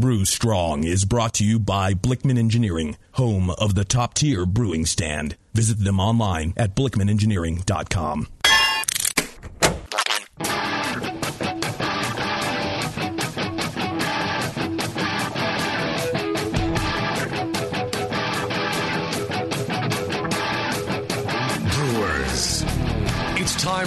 Brew Strong is brought to you by Blickman Engineering, home of the top tier brewing stand. Visit them online at blickmanengineering.com.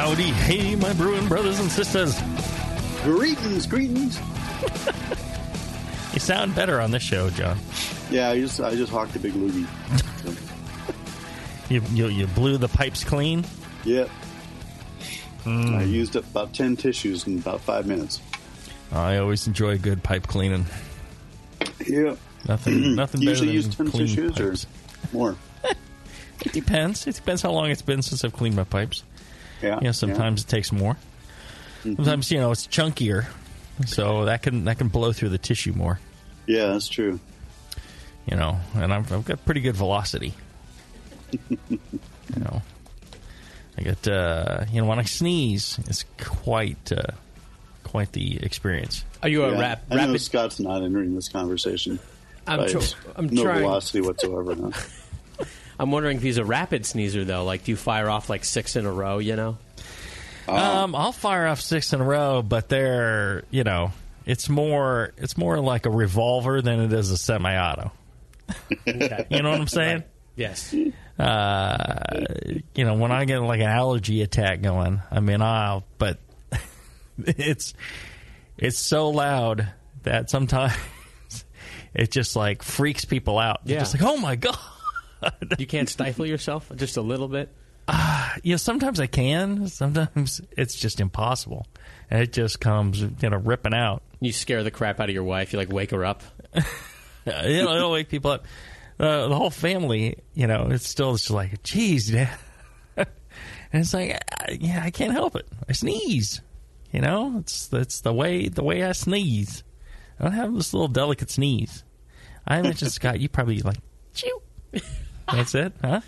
Howdy, hey, my brewing brothers and sisters. Greetings, greetings. You sound better on this show, John. Yeah, I just I just hawked a big loogie. You you, you blew the pipes clean. Yep. Hmm. I used up about ten tissues in about five minutes. I always enjoy good pipe cleaning. Yeah. Nothing nothing better Usually than use ten tissues pipes. or more. It depends. It depends how long it's been since I've cleaned my pipes. Yeah. You know, sometimes it takes more. Sometimes you know it's chunkier, so that can that can blow through the tissue more. Yeah, that's true. You know, and I've, I've got pretty good velocity. you know, I got uh, you know when I sneeze, it's quite uh, quite the experience. Are you a Yeah. rap, I know? Scott's not entering this conversation. I'm, tr- I'm no trying. velocity whatsoever. No. I'm wondering if he's a rapid sneezer though. Like, do you fire off like six in a row? You know? Um, I'll fire off six in a row, but they're you know it's more it's more like a revolver than it is a semi-auto. Okay. You know what I'm saying? yes. uh, you know, when I get like an allergy attack going, I mean, I'll, but it's, it's so loud that sometimes it just like freaks people out. They're Yeah. just like, oh my God. You can't stifle yourself just a little bit. You know, sometimes I can, sometimes it's just impossible. And it just comes, you know, ripping out. You scare the crap out of your wife. You like wake her up. you know, it'll wake people up. Uh, the whole family, you know, it's still just like, geez, Dad. and it's like, uh, yeah, I can't help it. I sneeze. You know, it's it's the way the way I sneeze. I don't have this little delicate sneeze. I imagine Scott, you probably like, chew. That's it, huh?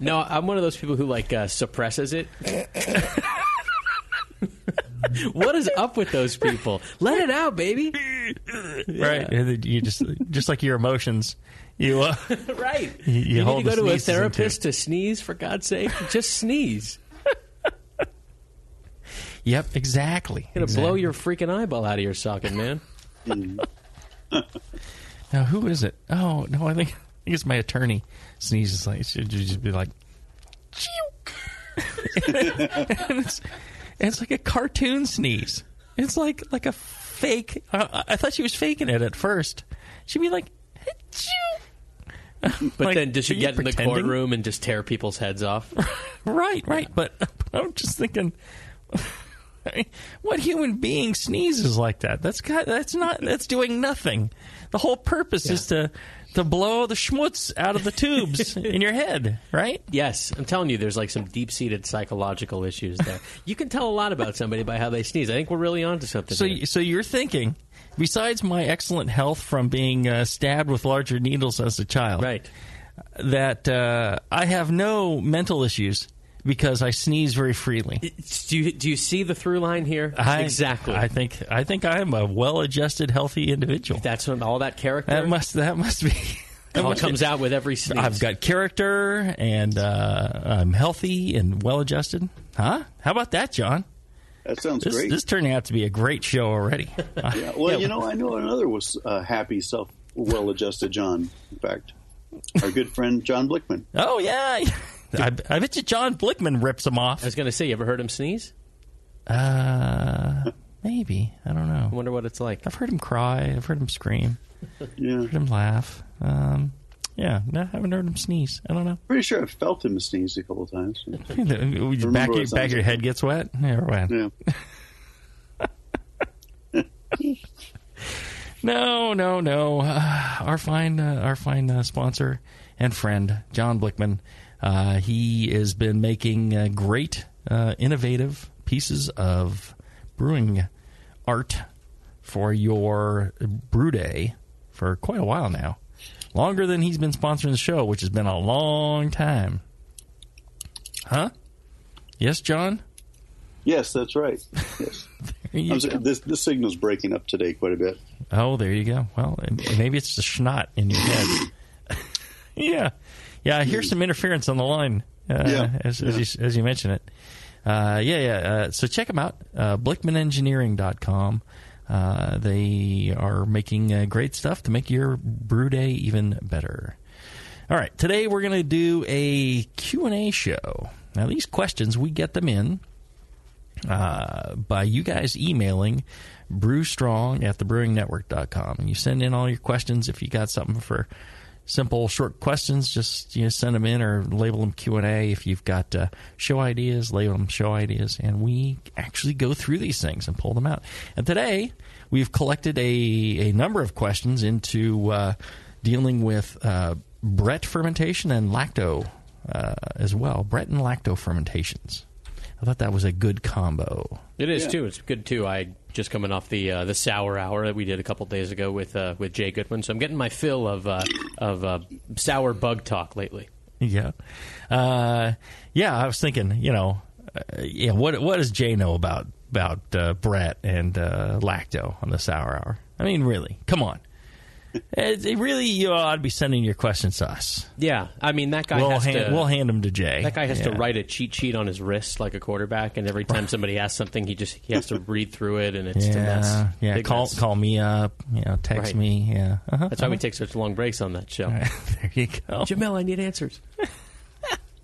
No, I'm one of those people who like uh, suppresses it. what is up with those people? Let it out, baby. Right. And you just just like your emotions, you uh, right. You- you need hold to go to a therapist to sneeze. For God's sake, just sneeze. Yep, exactly. Gonna exactly. blow your freaking eyeball out of your socket, man. Now, who is it? Oh no, I think, I think it's my attorney. Sneezes like it should just be like, "Chew." and it's, it's like a cartoon sneeze. It's like like a fake. I, I thought she was faking it at first. She'd be like. But Like, then, does she get in the courtroom and just tear people's heads off? Right, right. But I'm just thinking, what human being sneezes like that? That's got, that's not that's doing nothing. The whole purpose is to to blow the schmutz out of the tubes in your head, right? Yes, I'm telling you, there's like some deep seated psychological issues there. You can tell a lot about somebody by how they sneeze. I think we're really onto something. So, here. so you're thinking, besides my excellent health from being uh, stabbed with larger needles as a child, right? That uh, I have no mental issues because I sneeze very freely. Do you do you see the through line here? I, exactly. I think I think I am a well-adjusted, healthy individual. That's what, all that character. That must that must be. that all comes be- out with every sneeze. I've got character and uh, I'm healthy and well-adjusted. Huh? How about that, John? That sounds This, great. this turning out to be a great show already. yeah. Well, you know, I know another was uh, happy, self, well-adjusted John. In fact, our good friend John Blickman. Oh yeah, I, I bet you John Blickman rips him off. I was going to say, you ever heard him sneeze? Uh, maybe I don't know. I wonder what it's like. I've heard him cry. I've heard him scream. Yeah. Heard him laugh. Um, yeah, no, I haven't heard him sneeze. I don't know. Pretty sure I've felt him sneeze a couple of times. Would you Remember back what your, back your head gets wet? Yeah, or what? Yeah. No, no, no. Uh, our fine, uh, our fine uh, sponsor and friend, John Blickman. Uh, he has been making uh, great, uh, innovative pieces of brewing art for your brew day for quite a while now. Longer than he's been sponsoring the show, which has been a long time. Huh? Yes, John? Yes, that's right. Yes. There you go. this this signal's breaking up today quite a bit. Oh, there you go. Well, maybe it's the schnot in your head. yeah, yeah. I hear some interference on the line. Uh, Yeah, as, as, you, as you mention it. Uh, yeah, yeah. Uh, so check them out. Uh, BlickmanEngineering.com. Uh, they are making uh, great stuff to make your brew day even better. All right, today we're going to do a Q&A show. Now, these questions, we get them in uh, by you guys emailing brewstrong at thebrewingnetwork.com. And you send in all your questions. If you got something for simple, short questions, just you know, send them in or label them Q&A. If you've got uh, show ideas, label them show ideas. And we actually go through these things and pull them out. And today, we've collected a, a number of questions into uh, dealing with uh, Brett fermentation and lacto uh, as well. Brett and lacto fermentations. I thought that was a good combo. It is Yeah. too. It's good too. I just coming off the uh, the sour hour that we did a couple days ago with uh, with Jay Goodwin, so I'm getting my fill of uh, of uh, sour bug talk lately. Yeah, uh, yeah. I was thinking, you know, uh, yeah. What what does Jay know about about Brett and lacto on the sour hour? I mean, really, come on. It, it really, you ought to be sending your questions to us. Yeah, I mean that guy We'll has hand, to. we'll hand them to Jay. that guy has to write a cheat sheet on his wrist like a quarterback, and every time somebody asks something, he just he has to read through it, and it's a mess. Yeah, yeah. Big Call mess. call me up. You know, text Right. me. Yeah. Uh-huh, That's why we take such long breaks on that show. there you go. Jamil, I need answers.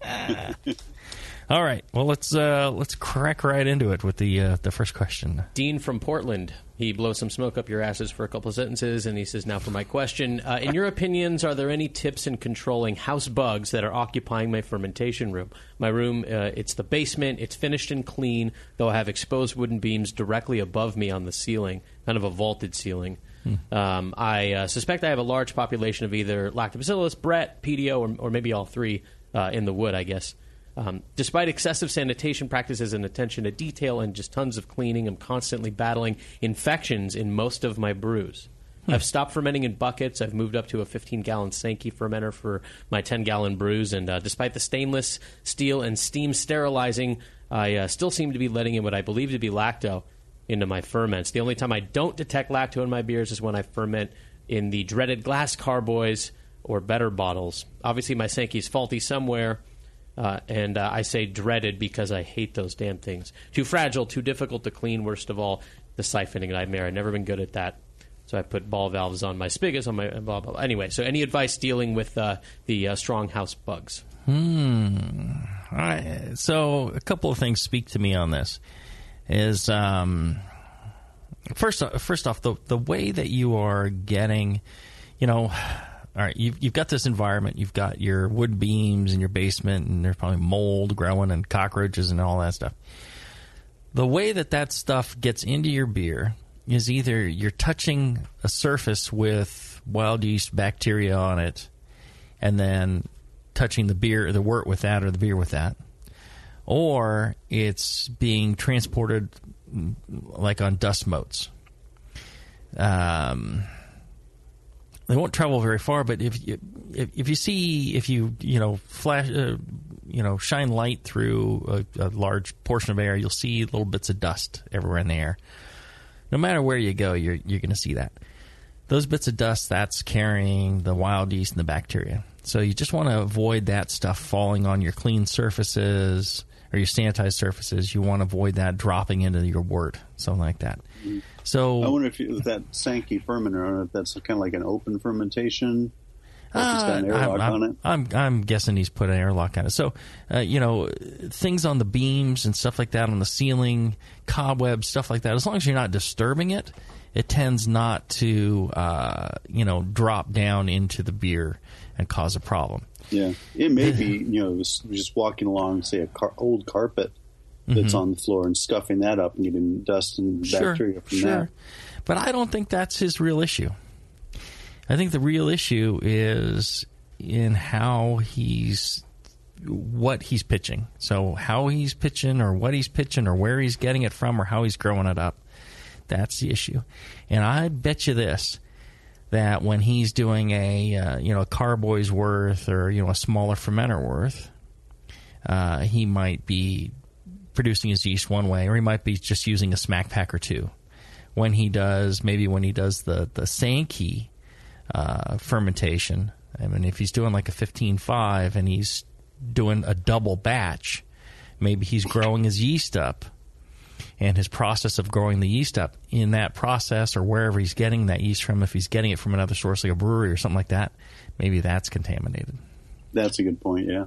All right. Well, let's uh, let's crack right into it with the uh, the first question. Dean from Portland. He blows some smoke up your asses for a couple of sentences, and he says, "Now for my question. Uh, in your opinions, are there any tips in controlling house bugs that are occupying my fermentation room? My room, uh, it's the basement. It's finished and clean, though I have exposed wooden beams directly above me on the ceiling, kind of a vaulted ceiling." Um, I uh, suspect I have a large population of either Lactobacillus, Brett, Pedio, or, or maybe all three uh, in the wood, I guess. Um, despite excessive sanitation practices and attention to detail and just tons of cleaning, I'm constantly battling infections in most of my brews. I've stopped fermenting in buckets. I've moved up to a 15 gallon Sankey fermenter for my 10 gallon brews. And uh, despite the stainless steel and steam sterilizing, I uh, still seem to be letting in what I believe to be lacto into my ferments. The only time I don't detect lacto in my beers is when I ferment in the dreaded glass carboys or better bottles. Obviously, my Sankey's faulty somewhere. Uh, and uh, I say dreaded because I hate those damn things. Too fragile, too difficult to clean. Worst of all, the siphoning nightmare. I've never been good at that. So I put ball valves on my spigots, on my blah blah. blah. Anyway, so any advice dealing with uh, the uh, strong house bugs? All right. So a couple of things speak to me on this. Is um, first first off the the way that you are getting, you know, all right, you've you've got this environment, you've got your wood beams in your basement, and there's probably mold growing and cockroaches and all that stuff. The way that that stuff gets into your beer is either you're touching a surface with wild yeast bacteria on it, and then touching the beer, the wort with that, or the beer with that, or it's being transported like on dust motes. Um, they won't travel very far, but if you if, if you see if you you know flash uh, you know shine light through a, a large portion of air, you'll see little bits of dust everywhere in the air. No matter where you go, you're you're going to see that. Those bits of dust that's carrying the wild yeast and the bacteria. So you just want to avoid that stuff falling on your clean surfaces or your sanitized surfaces. You want to avoid that dropping into your wort, something like that. So I wonder if you, that Sankey fermenter, I wonder if that's kind of like an open fermentation. Or if got an Uh, I'm, on it. I'm, I'm guessing he's put an airlock on it. So, uh, you know, things on the beams and stuff like that on the ceiling, cobwebs, stuff like that. As long as you're not disturbing it, it tends not to, uh, you know, drop down into the beer and cause a problem. Yeah, it may be you know just just walking along, say a car, old carpet that's on the floor and scuffing that up and getting dust and bacteria from Mm-hmm. sure. that. But I don't think that's his real issue. I think the real issue is in how he's what he's pitching. So how he's pitching or what he's pitching or where he's getting it from or how he's growing it up. That's the issue. And I bet you this that when he's doing a uh, you know a carboy's worth or you know a smaller fermenter worth, uh, he might be producing his yeast one way, or he might be just using a smack pack or two. When he does, maybe when he does the the Sankey uh, fermentation, I mean, if he's doing like a fifteen five and he's doing a double batch, maybe he's growing his yeast up and his process of growing the yeast up in that process or wherever he's getting that yeast from, if he's getting it from another source like a brewery or something like that, maybe that's contaminated. That's a good point. Yeah.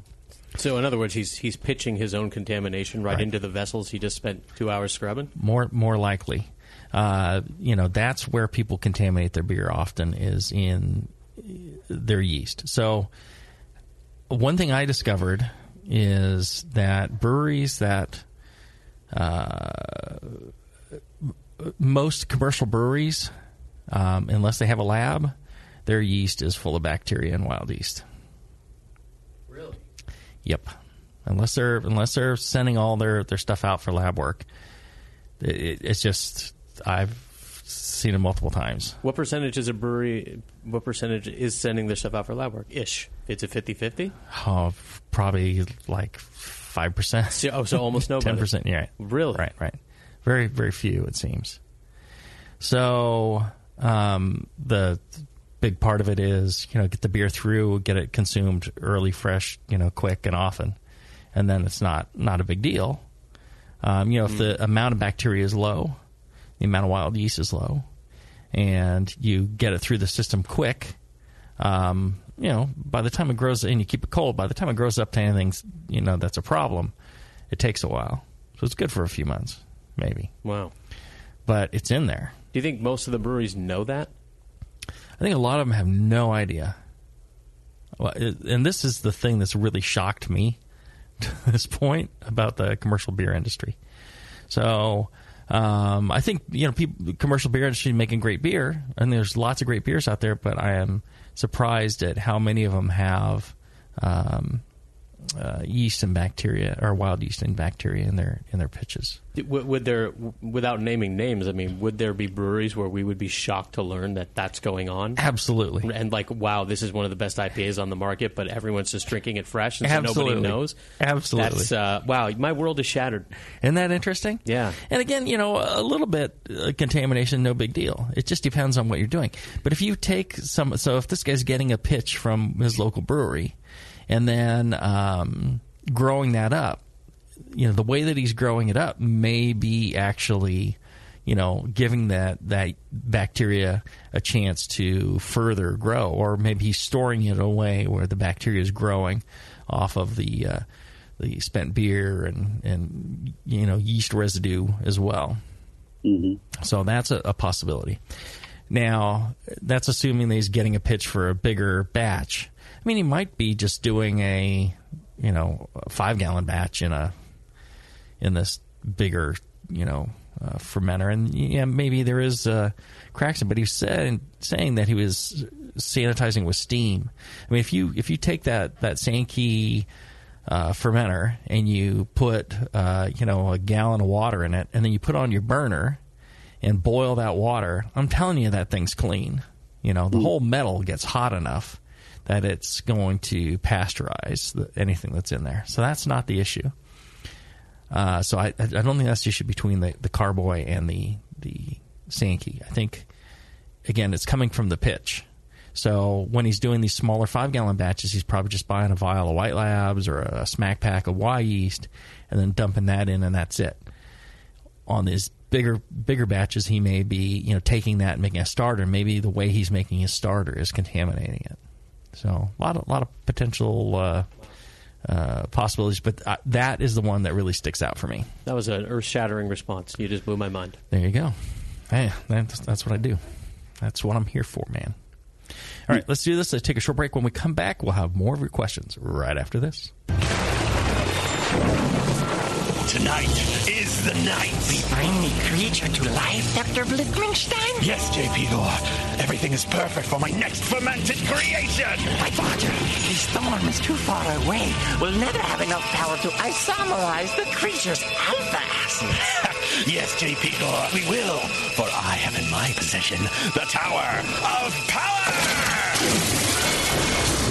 So, in other words, he's he's pitching his own contamination right, Right. into the vessels he just spent two hours scrubbing. More more likely, uh, you know, that's where people contaminate their beer often is in their yeast. So, one thing I discovered is that breweries that uh, most commercial breweries, um, unless they have a lab, their yeast is full of bacteria and wild yeast. Yep. Unless they're unless they're sending all their, their stuff out for lab work, it, it's just I've seen it multiple times. What percentage is a brewery? What percentage is sending their stuff out for lab work? Ish. It's a 50-50? Oh, probably like five percent, So, oh, so almost nobody. ten percent. Yeah. Really? right, right. Very very few it seems. So um, the big part of it is you know get the beer through, get it consumed early, fresh, you know, quick and often, and then it's not not a big deal. Um, you know, if the amount of bacteria is low, the amount of wild yeast is low, and you get it through the system quick, um, you know, by the time it grows and you keep it cold, by the time it grows up to anything, you know, that's a problem, it takes a while. So it's good for a few months, maybe, Wow. but it's in there. Do you think most of the breweries know that? I think a lot of them have no idea. And this is the thing that's really shocked me to this point about the commercial beer industry. So um, I think you know, people, commercial beer industry making great beer, and there's lots of great beers out there. But I am surprised at how many of them have um, uh, yeast and bacteria, or wild yeast and bacteria in their in their pitches. Would, would there, without naming names, I mean, would there be breweries where we would be shocked to learn that that's going on? Absolutely. And like, wow, this is one of the best IPAs on the market, but everyone's just drinking it fresh, and so nobody knows. Absolutely. That's uh, wow. My world is shattered. Isn't that interesting? Yeah. And again, you know, a little bit uh, contamination, no big deal. It just depends on what you're doing. But if you take some, so if this guy's getting a pitch from his local brewery, and then um, growing that up, you know, the way that he's growing it up may be actually, you know, giving that that bacteria a chance to further grow, or maybe he's storing it away where the bacteria is growing off of the uh, the spent beer and and you know yeast residue as well. So that's a, a possibility. Now, that's assuming that he's getting a pitch for a bigger batch. I mean, he might be just doing a, you know, a five gallon batch in a, in this bigger, you know, uh, fermenter, and yeah, maybe there is uh, cracks. in But he said saying that he was sanitizing with steam. I mean, if you if you take that that Sankey uh, fermenter and you put uh, you know a gallon of water in it, and then you put on your burner and boil that water, I'm telling you that thing's clean. You know, the whole metal gets hot enough that it's going to pasteurize the, anything that's in there. So that's not the issue. Uh, so I, I don't think that's the issue between the, the carboy and the the Sankey. I think again it's coming from the pitch. So when he's doing these smaller five gallon batches, he's probably just buying a vial of White Labs or a smack pack of Wyeast, and then dumping that in, and that's it. On his bigger bigger batches, he may be you know taking that and making a starter. Maybe the way he's making his starter is contaminating it. So a lot of lot of potential uh, uh, possibilities, but uh, that is the one that really sticks out for me. That was an earth-shattering response. You just blew my mind. There you go. Hey, that's, that's what I do. That's what I'm here for, man. All right, let's do this. Let's take a short break. When we come back, we'll have more of your questions right after this. Tonight is the night. We bring the creature to life, Dr. Blickmanstein? Yes, J.P. Gore. Everything is perfect for my next fermented creation. My father, the storm is too far away. We'll never have enough power to isomerize the creature's alpha acid. yes, J.P. Gore, we will. For I have in my possession the Tower of Power.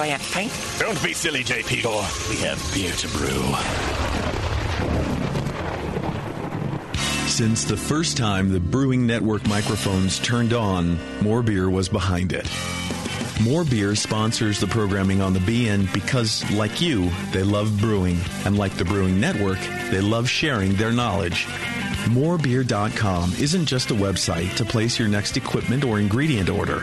a pint. Don't be silly, J.P. Gore. We have beer to brew. Since the first time the Brewing Network microphones turned on, More Beer was behind it. More Beer sponsors the programming on the BN because, like you, they love brewing, and like the Brewing Network, they love sharing their knowledge. Morebeer.com isn't just a website to place your next equipment or ingredient order.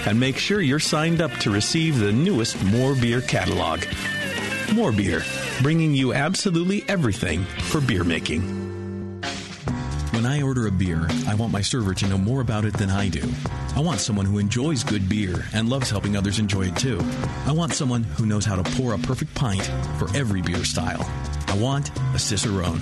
and make sure you're signed up to receive the newest More Beer catalog. More Beer, bringing you absolutely everything for beer making. When I order a beer, I want my server to know more about it than I do. I want someone who enjoys good beer and loves helping others enjoy it too. I want someone who knows how to pour a perfect pint for every beer style. I want a Cicerone.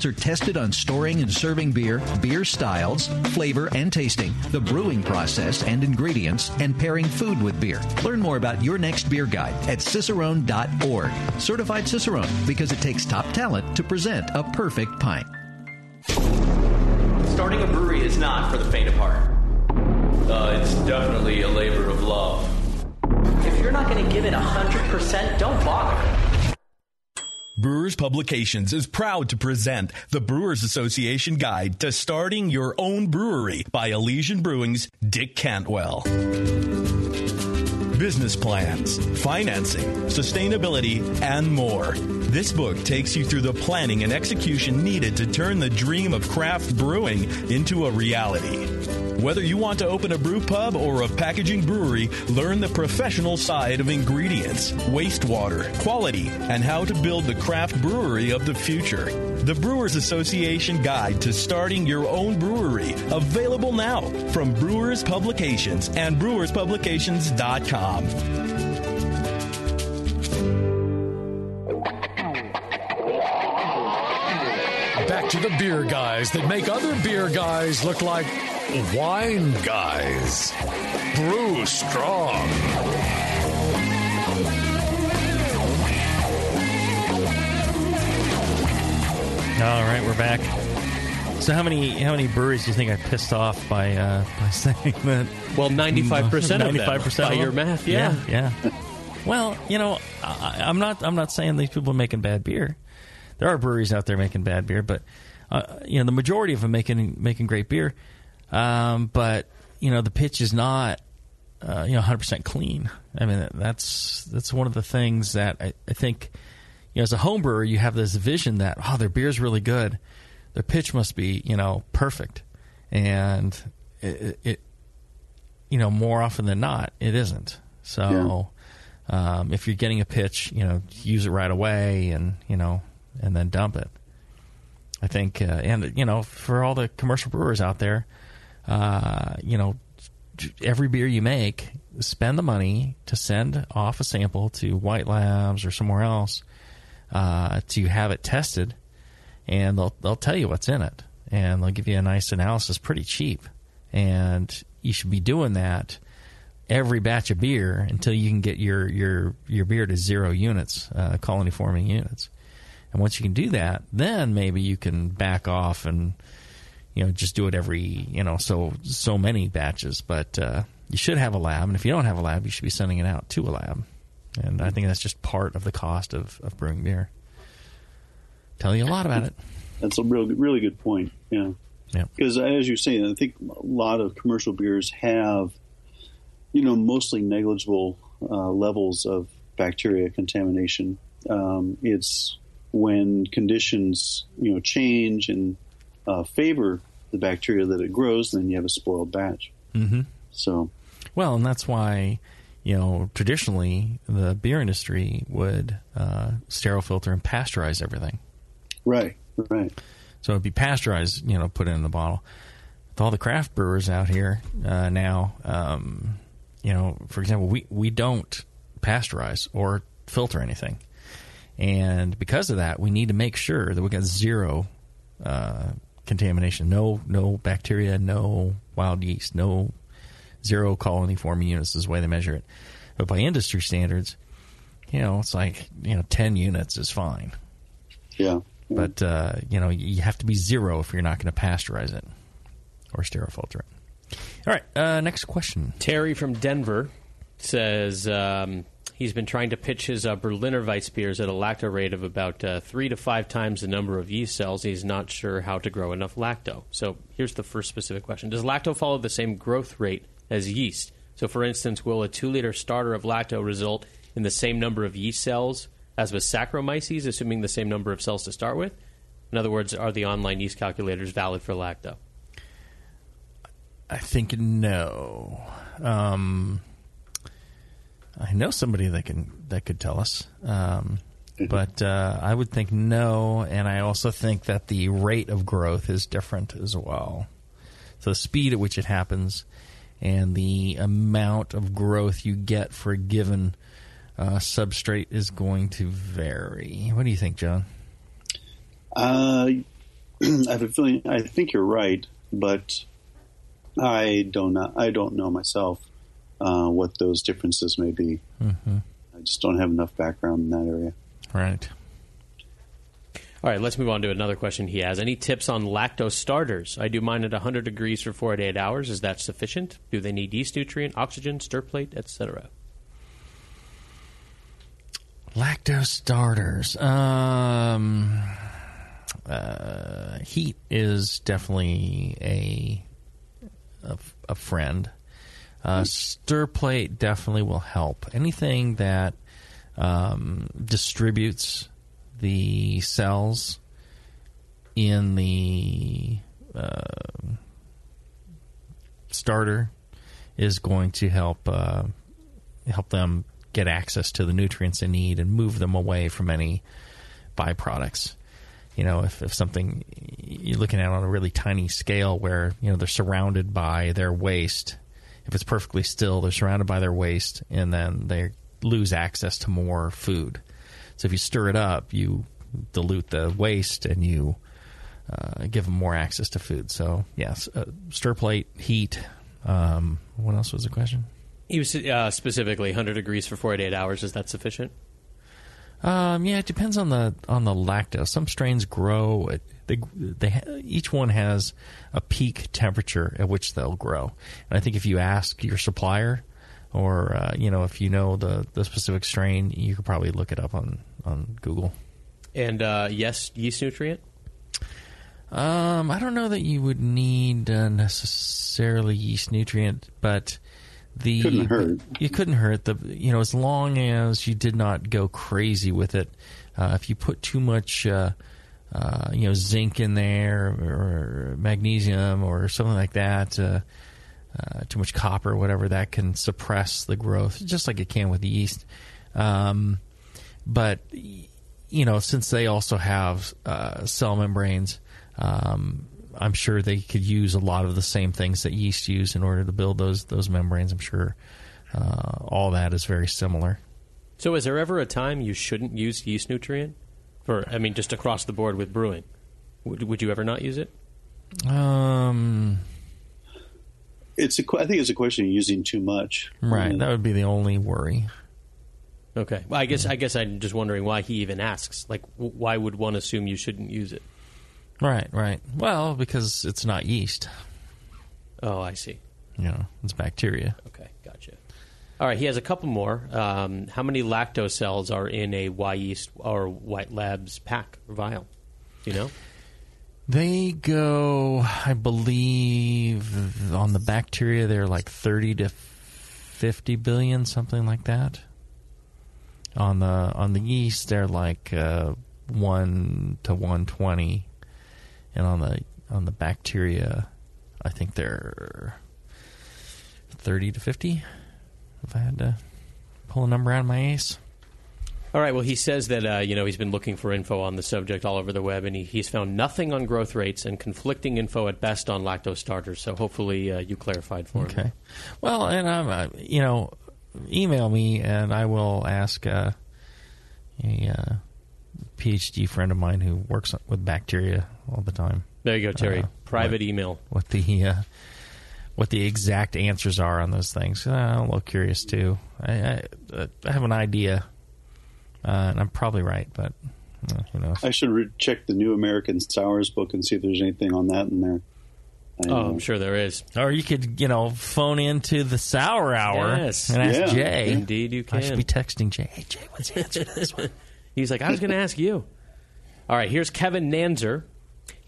Cicerones are tested on storing and serving beer, beer styles, flavor and tasting, the brewing process and ingredients, and pairing food with beer. Learn more about your next beer guide at cicerone.org. Certified Cicerone because it takes top talent to present a perfect pint. Starting a brewery is not for the faint of heart. Uh, it's definitely a labor of love. If you're not going to give it 100%, don't bother. Brewers Publications is proud to present the Brewers Association Guide to Starting Your Own Brewery by Elysian Brewing's Dick Cantwell. Business plans, financing, sustainability, and more. This book takes you through the planning and execution needed to turn the dream of craft brewing into a reality. Whether you want to open a brew pub or a packaging brewery, learn the professional side of ingredients, wastewater, quality, and how to build the craft brewery of the future. The Brewers Association Guide to Starting Your Own Brewery, available now from Brewers Publications and brewerspublications.com. Back to the beer guys that make other beer guys look like wine guys. Brew strong. All right, we're back. So how many how many breweries do you think I pissed off by uh, by saying that? Well, 95% of them, Ninety-five percent by your math, yeah. yeah. yeah. well, you know, I, I'm not I'm not saying these people are making bad beer. There are breweries out there making bad beer, but uh, you know the majority of them making making great beer. Um, but you know the pitch is not uh, you know 100 percent clean. I mean that's that's one of the things that I, I think you know as a home brewer you have this vision that oh their beer's really good, their pitch must be you know perfect, and it, it you know more often than not it isn't. So um, if you're getting a pitch, you know use it right away and you know and then dump it. I think, uh, and you know, for all the commercial brewers out there, uh, you know, every beer you make, spend the money to send off a sample to White Labs or somewhere else uh, to have it tested, and they'll they'll tell you what's in it, and they'll give you a nice analysis, pretty cheap, and you should be doing that every batch of beer until you can get your your your beer to zero units, uh, colony forming units. And once you can do that, then maybe you can back off and you know just do it every you know so so many batches. But uh, you should have a lab, and if you don't have a lab, you should be sending it out to a lab. And I think that's just part of the cost of, of brewing beer. Tell you a lot about it. That's a real, really good point. Yeah. Yeah. Because as you say, I think a lot of commercial beers have, you know, mostly negligible uh, levels of bacteria contamination. Um, it's when conditions, you know, change and uh, favor the bacteria that it grows, then you have a spoiled batch. Mm-hmm. So, Well, and that's why, you know, traditionally the beer industry would uh, sterile filter and pasteurize everything. right, right. So it'd be pasteurized, you know, put in the bottle. With all the craft brewers out here uh, now, um, you know, for example, we, we don't pasteurize or filter anything. And because of that, we need to make sure that we got zero uh, contamination, no no bacteria, no wild yeast, no zero colony forming units is the way they measure it. But by industry standards, you know, it's like you know, ten units is fine. Yeah. But uh, you know, you have to be zero if you're not going to pasteurize it or sterile filter it. All right, uh, next question. Terry from Denver says um, he's been trying to pitch his uh, Berliner Weiss beers at a lacto rate of about uh, three to five times the number of yeast cells. He's not sure how to grow enough lacto. So here's the first specific question: Does lacto follow the same growth rate as yeast? So, for instance, will a two-liter starter of lacto result in the same number of yeast cells as with Saccharomyces, assuming the same number of cells to start with? In other words, are the online yeast calculators valid for lacto? I think no. Um, I know somebody that can that could tell us, um, but uh, I would think no. And I also think that the rate of growth is different as well. So the speed at which it happens and the amount of growth you get for a given uh, substrate is going to vary. What do you think, John? Uh, I have a feeling. I think you're right, but I don't know. I don't know myself uh, what those differences may be. Mm-hmm. I just don't have enough background in that area. Right. All right, let's move on to another question he has. Any tips on lacto starters? I do mine at 100 degrees for 4 to 8 hours. Is that sufficient? Do they need yeast nutrient, oxygen, stir plate, etc.? Lacto starters. Um, uh, heat is definitely a a, a friend. Uh, stir plate definitely will help. Anything that um, distributes the cells in the uh, starter is going to help uh, help them get access to the nutrients they need and move them away from any byproducts. You know, if, if something you're looking at on a really tiny scale where, you know, they're surrounded by their waste, if it's perfectly still, they're surrounded by their waste and then they lose access to more food. So if you stir it up, you dilute the waste and you uh, give them more access to food. So, yes, uh, stir plate, heat. Um, what else was the question? He was uh, specifically 100 degrees for 48 hours. Is that sufficient? Um, yeah, it depends on the on the lacto. Some strains grow. At, they they each one has a peak temperature at which they'll grow. And I think if you ask your supplier, or uh, you know, if you know the the specific strain, you could probably look it up on on Google. And uh, yes, yeast nutrient. Um, I don't know that you would need uh, necessarily yeast nutrient, but the Couldn't hurt. You couldn't hurt the you know as long as you did not go crazy with it. Uh, if you put too much, uh, uh, you know, zinc in there or magnesium or something like that, uh, uh, too much copper, whatever, that can suppress the growth, just like it can with yeast. Um, but you know, since they also have uh, cell membranes, Um, I'm sure they could use a lot of the same things that yeast use in order to build those those membranes. I'm sure uh, all that is very similar. So, is there ever a time you shouldn't use yeast nutrient? For I mean, just across the board with brewing, would, would you ever not use it? Um, It's a, que- I think it's a question of using too much. right, that would be the only worry. Okay. Well, I guess I guess I'm just wondering why he even asks. Like, w- why would one assume you shouldn't use it? Right, right. Well, because it's not yeast. Oh, I see. You know, it's bacteria. Okay, gotcha. All right, he has a couple more. Um, how many lacto cells are in a Wyeast or White Labs pack or vial? Do you know? They go, I believe, on the bacteria, they're like 30 to 50 billion, something like that. On the on the yeast, they're like uh, one to 120, and on the on the bacteria, I think they're 30 to 50. If I had to pull a number out of my ace. All right. Well, he says that uh, you know he's been looking for info on the subject all over the web, and he, he's found nothing on growth rates and conflicting info at best on lacto starters. So hopefully uh, you clarified for him. Okay. Well, and I'm, uh, you know, email me and I will ask uh, a uh, PhD friend of mine who works with bacteria all the time. There you go, Terry. Uh, Private what- email. What the what the exact answers are on those things? Uh, I'm a little curious too. I I, uh, I have an idea, uh, and I'm probably right, but uh, who knows? I should re- check the New American Sours book and see if there's anything on that in there. I, Oh, I'm sure there is. Or you could, you know, phone into the Sour Hour Yes. and ask Yeah. Jay. Indeed, you can. I should be texting Jay. Hey, Jay, what's the answer to this one? He's like, I was going to ask you. All right, here's Kevin Nanzer.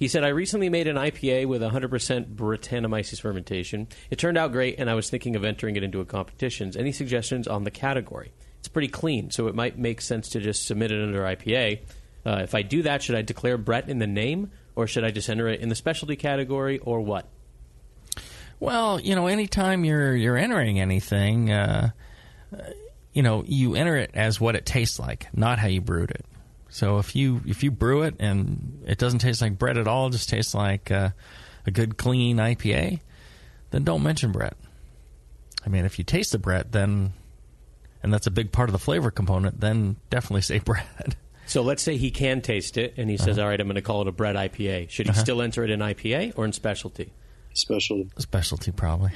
He said, I recently made an IPA with 100% Brettanomyces fermentation. It turned out great, and I was thinking of entering it into a competition. Any suggestions on the category? It's pretty clean, so it might make sense to just submit it under IPA. Uh, if I do that, should I declare Brett in the name, or should I just enter it in the specialty category, or what? Well, you know, anytime you're you're entering anything, uh, uh, you know, you enter it as what it tastes like, not how you brewed it. So if you if you brew it and it doesn't taste like Brett at all, it just tastes like uh, a good clean IPA, then don't mention Brett. I mean, if you taste the Brett, then and that's a big part of the flavor component, then definitely say Brett. So let's say he can taste it, and he says, All right, I'm going to call it a Brett IPA. Should he Uh-huh. still enter it in IPA or in specialty? Specialty. Specialty, probably.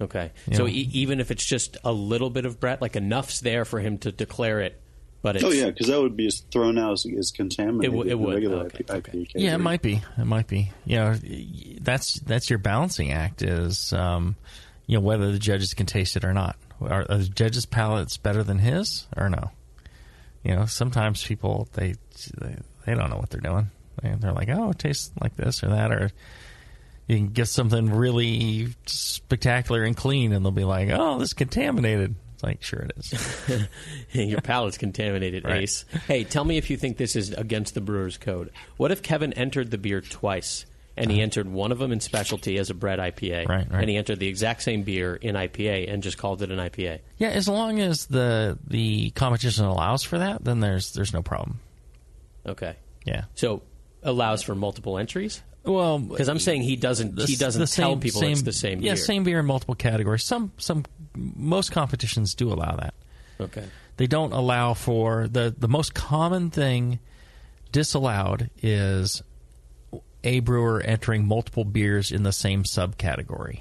Okay. Yeah. So e- even if it's just a little bit of Brett, like enough's there for him to declare it, but it's, Oh yeah, because that would be thrown out as, as contaminated. It w- it would. Regular Okay, IP, IPA Yeah, it might be. It might be. You know, that's that's your balancing act. Is um, you know whether the judges can taste it or not. Are, are the judges' palates better than his or no? You know, sometimes people they they, they don't know what they're doing. And they're like, oh, it tastes like this or that, or you can get something really spectacular and clean, and they'll be like, oh, this is contaminated. Like, sure it is. your palate's contaminated, Right. Ace. Hey, tell me if you think this is against the brewer's code. What if Kevin entered the beer twice? And he uh-huh. entered one of them in specialty as a Brett IPA. Right, right. and he entered the exact same beer in IPA and just called it an IPA. yeah, as long as the the competition allows for that, then there's there's no problem. Okay, Yeah. so allows for multiple entries. Well, Because I'm saying he doesn't the- he doesn't the tell same- people same- it's the same beer. yeah, beer. same beer in multiple categories. Some some most competitions do allow that. Okay. They don't allow for the the most common thing disallowed is a brewer entering multiple beers in the same subcategory.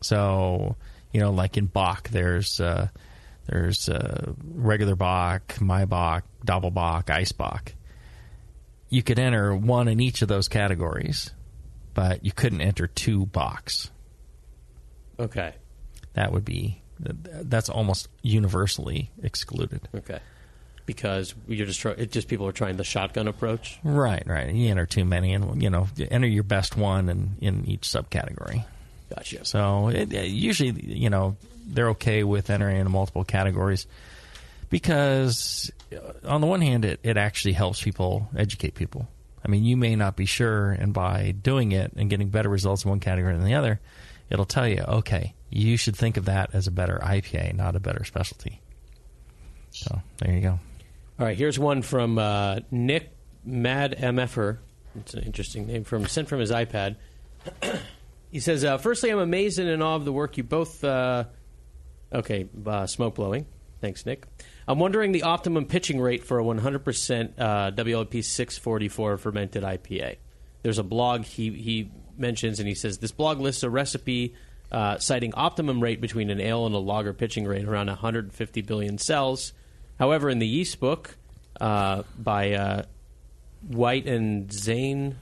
So, you know, like in Bock, there's uh, there's uh, regular Bock, Maibock, Doppelbock, Ice Bach. You could enter one in each of those categories, but you couldn't enter two Bocks. Okay. That would be that's almost universally excluded. Okay. Because you're just try- it just people are trying the shotgun approach. Right, right. You enter too many, and you know, enter your best one in, in each subcategory. Gotcha. So it, it- usually, you know, they're okay with entering into multiple categories because, on the one hand, it, it actually helps people educate people. I mean, you may not be sure, and by doing it and getting better results in one category than the other, it'll tell you, okay, you should think of that as a better IPA, not a better specialty. So there you go. All right, here's one from uh, Nick Mad. It's an interesting name from sent from his iPad. he says, uh, "Firstly, I'm amazed and in awe of the work you both." Uh, okay, uh, smoke blowing. Thanks, Nick. I'm wondering the optimum pitching rate for a 100% uh, WLP 644 fermented IPA. There's a blog he he mentions, and he says this blog lists a recipe uh, citing optimum rate between an ale and a lager pitching rate around 150 billion cells. However, in the yeast book uh, by uh, White and Zane,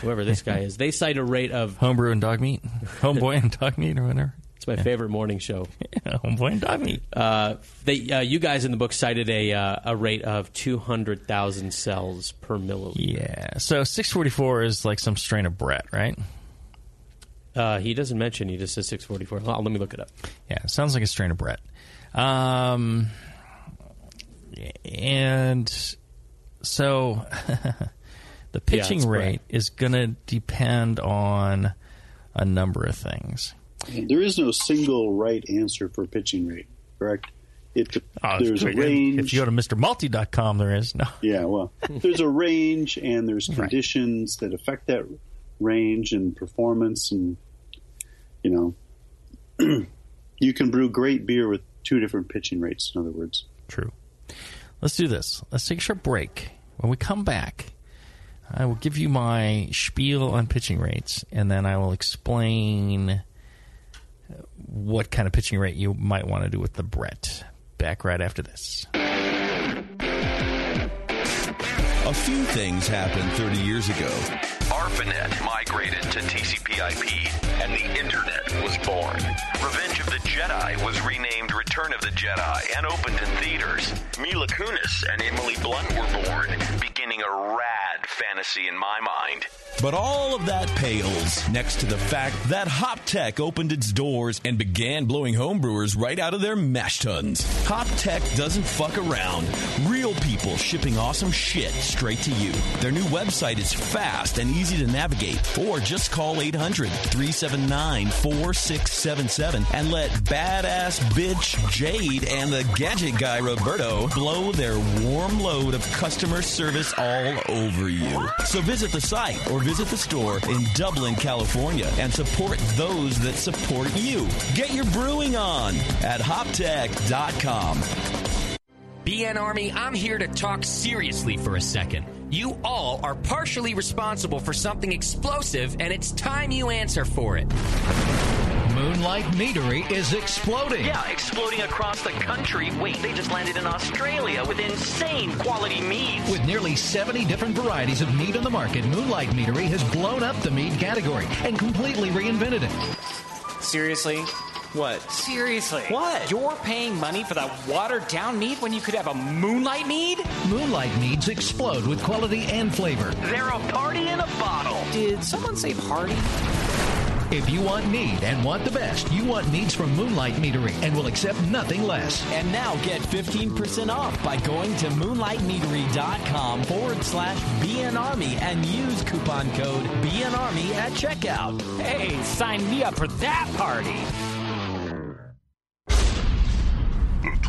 whoever this guy is, they cite a rate of Homebrew and dog meat, homeboy and dog meat, or whatever. It's my favorite morning show. Yeah, homeboy and meat. Uh, they, uh, you guys in the book cited a uh, a rate of 200,000 cells per milliliter. Yeah. So 644 is like some strain of Brett, right? Uh, he doesn't mention. He just says 644. Well, let me look it up. Yeah, sounds like a strain of Brett. Um, and so the pitching it's rate is going to depend on a number of things. There is no single right answer for pitching rate, correct? It, Oh, there's a range. If you go to MrMalty.com, there is no. Yeah, well, there's a range and there's conditions that affect that range and performance, and you know, you can brew great beer with two different pitching rates. In other words, True. Let's do this. Let's take a short break. When we come back, I will give you my spiel on pitching rates, and then I will explain what kind of pitching rate you might want to do with the Brett. Back right after this. A few things happened 30 years ago. ARPANET migrated to TCP/IP, and the Internet was born. Revenge of the Jedi was renamed Return of the Jedi and opened in theaters. Mila Kunis and Emily Blunt were born, beginning a rad fantasy in my mind. But all of that pales next to the fact that HopTech opened its doors and began blowing homebrewers right out of their mash tuns. HopTech doesn't fuck around. Real people shipping awesome shit straight to you. Their new website is fast and easy to navigate. Or just call 800 379 4677 and let badass bitch Jade and the gadget guy Roberto blow their warm load of customer service all over you. So visit the site or visit the store in Dublin, California and support those that support you. Get your brewing on at hoptech.com. BN Army, I'm here to talk seriously for a second. You all are partially responsible for something explosive, and it's time you answer for it. Moonlight Meadery is exploding. Yeah, exploding across the country. Wait, they just landed in Australia with insane quality meads. With nearly 70 different varieties of mead on the market, Moonlight Meadery has blown up the mead category and completely reinvented it. Seriously? What? Seriously. What? You're paying money for that watered down mead when you could have a moonlight mead? Moonlight meads explode with quality and flavor. They're a party in a bottle. Did someone say party? If you want mead and want the best, you want meads from Moonlight Meadery and will accept nothing less. And now get 15% off by going to moonlightmeadery.com forward slash BNArmy and use coupon code BNArmy at checkout. Hey, sign me up for that party.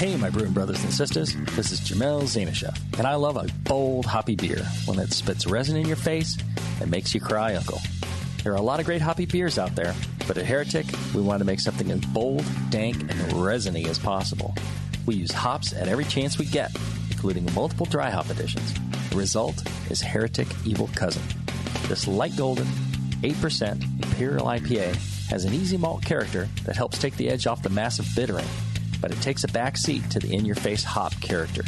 Hey, my brewing brothers and sisters. This is Jamil Zainasheff, and I love a bold, hoppy beer, one that spits resin in your face and makes you cry, Uncle. There are a lot of great hoppy beers out there, but at Heretic, we want to make something as bold, dank, and resiny as possible. We use hops at every chance we get, including multiple dry hop additions. The result is Heretic Evil Cousin. This light golden, 8% Imperial IPA has an easy malt character that helps take the edge off the massive bittering, but it takes a back seat to the in your face hop character.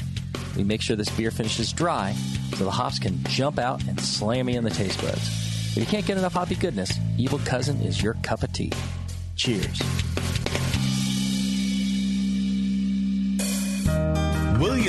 We make sure this beer finishes dry so the hops can jump out and slam you in the taste buds. If you can't get enough hoppy goodness, Evil Cousin is your cup of tea. Cheers.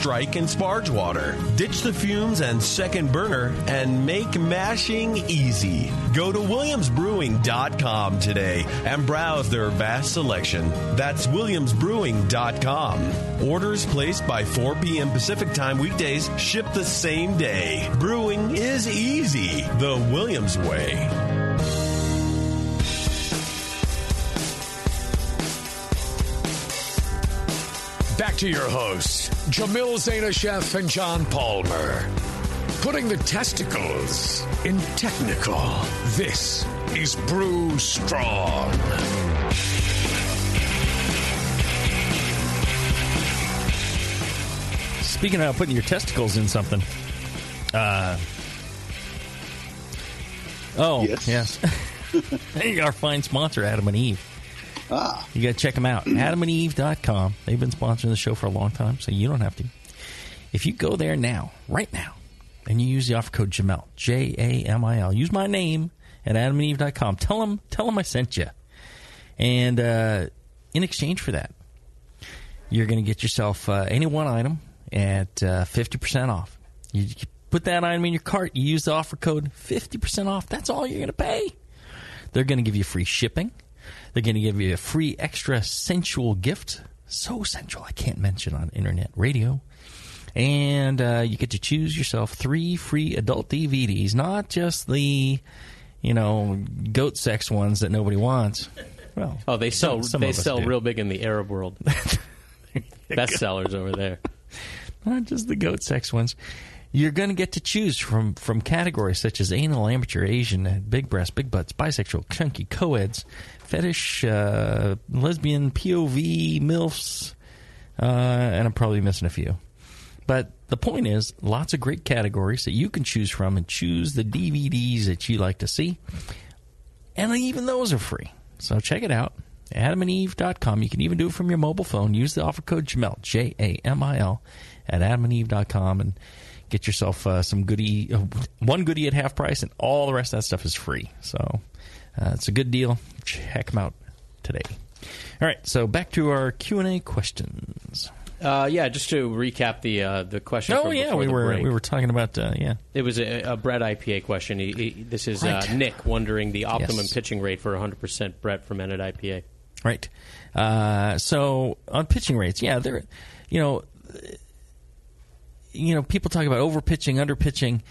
strike and sparge water. Ditch the fumes and second burner and make mashing easy. Go to williamsbrewing.com today and browse their vast selection. That's williamsbrewing.com. Orders placed by 4 p.m. Pacific Time weekdays ship the same day. Brewing is easy the Williams way. Back to your hosts, Jamil Zainasheff and John Palmer. Putting the testicles in technical. This is Brew Strong. Speaking about putting your testicles in something. Uh, oh, Yes. yes. hey, our fine sponsor, Adam and Eve. Ah. You got to check them out. AdamandEve.com. They've been sponsoring the show for a long time, so you don't have to. If you go there now, right now, and you use the offer code Jamil, J A M I L, use my name at AdamandEve.com. Tell them, tell them I sent you. And uh, in exchange for that, you're going to get yourself uh, any one item at uh, 50% off. You, you put that item in your cart, you use the offer code 50% off. That's all you're going to pay. They're going to give you free shipping. They're going to give you a free extra sensual gift. So sensual, I can't mention on internet radio. And uh, you get to choose yourself three free adult DVDs, not just the, you know, goat sex ones that nobody wants. Well, Oh, they sell some they sell do. real big in the Arab world. Bestsellers over there. not just the goat sex ones. You're going to get to choose from from categories such as anal, amateur, Asian, big breasts, big butts, bisexual, chunky, co-eds, fetish, uh, lesbian, POV, milfs, uh, and I'm probably missing a few. But the point is, lots of great categories that you can choose from and choose the DVDs that you like to see. And even those are free. So check it out. AdamandEve.com. You can even do it from your mobile phone. Use the offer code Jamil, J A M I L, at AdamandEve.com and get yourself uh, some goodie, uh, one goodie at half price, and all the rest of that stuff is free. So uh, it's a good deal. Check them out today. All right, so back to our Q and A questions. Uh, yeah, just to recap the uh, the question. Oh yeah, we were break. we were talking about uh, yeah. It was a, a Brett IPA question. He, he, this is uh, Right. Nick wondering the optimum Yes. pitching rate for 100% Brett fermented IPA. Right. Uh, so on pitching rates, yeah, there, you know, you know, people talk about over pitching, under pitching.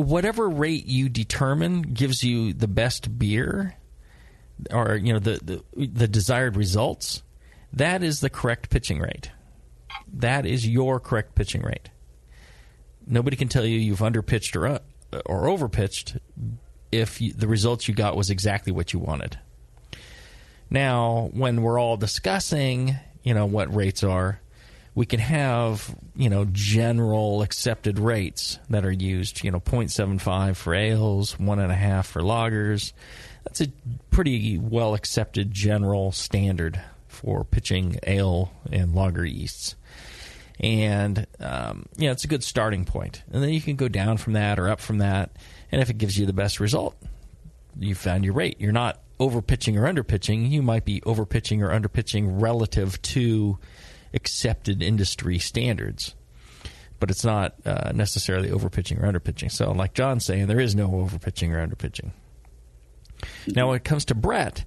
Whatever rate you determine gives you the best beer, or you know the the, the desired results. That is the correct pitching rate. That is your correct pitching rate. Nobody can tell you you've underpitched or uh, or overpitched if you, the results you got was exactly what you wanted. Now, when we're all discussing, you know, what rates are, we can have, you know, general accepted rates that are used, you know, 0.75 for ales, one and a half for lagers. That's a pretty well accepted general standard for pitching ale and lager yeasts. And, um, yeah, it's a good starting point. And then you can go down from that or up from that. And if it gives you the best result, you found your rate. You're not over pitching or under pitching. You might be over pitching or under pitching relative to accepted industry standards, but it's not uh, necessarily over pitching or under pitching. So, like John's saying, there is no over pitching or under pitching. Now, when it comes to Brett,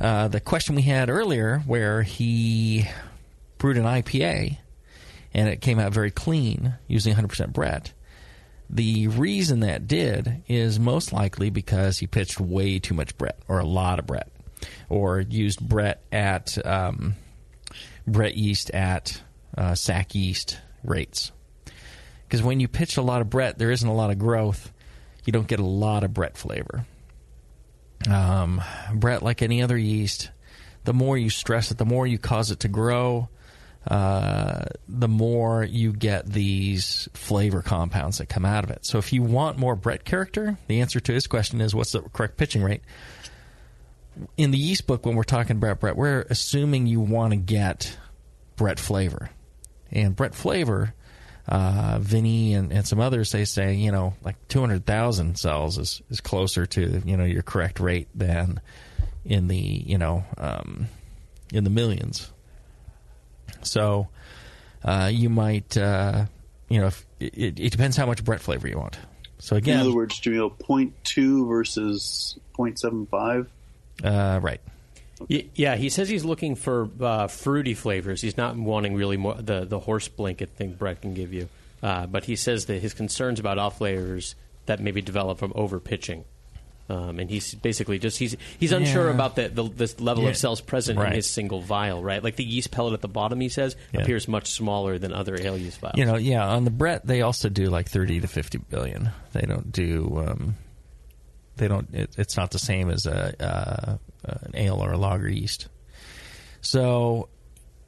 uh, the question we had earlier, where he brewed an IPA and it came out very clean using 100% Brett. The reason that did is most likely because he pitched way too much Brett or a lot of Brett or used Brett at um, Brett yeast at uh, sack yeast rates. Because when you pitch a lot of Brett, there isn't a lot of growth. You don't get a lot of Brett flavor. Um, Brett, like any other yeast, the more you stress it, the more you cause it to grow, uh, the more you get these flavor compounds that come out of it. So if you want more Brett character, the answer to his question is what's the correct pitching rate? In the yeast book, when we're talking about Brett, we're assuming you want to get Brett flavor. And Brett flavor, uh, Vinny and, and some others, they say, you know, like 200,000 cells is, is closer to, you know, your correct rate than in the, you know, um, in the millions. So uh, you might, uh, you know, if, it, it depends how much Brett flavor you want. So again, in other words, Jamil, 0.2 versus 0.75. Uh, right. Yeah, he says he's looking for uh, fruity flavors. He's not wanting really more the the horse blanket thing Brett can give you. Uh, but he says that his concerns about off flavors that maybe develop from over pitching. Um, and he's basically just he's he's unsure Yeah. about the, the this level Yeah. of cells present Right. in his single vial, right? Like the yeast pellet at the bottom, he says Yeah. appears much smaller than other ale yeast vials. You know, yeah, on the Brett, they also do like 30 to 50 billion. They don't do, um, they don't, it, it's not the same as a, uh, an ale or a lager yeast. So,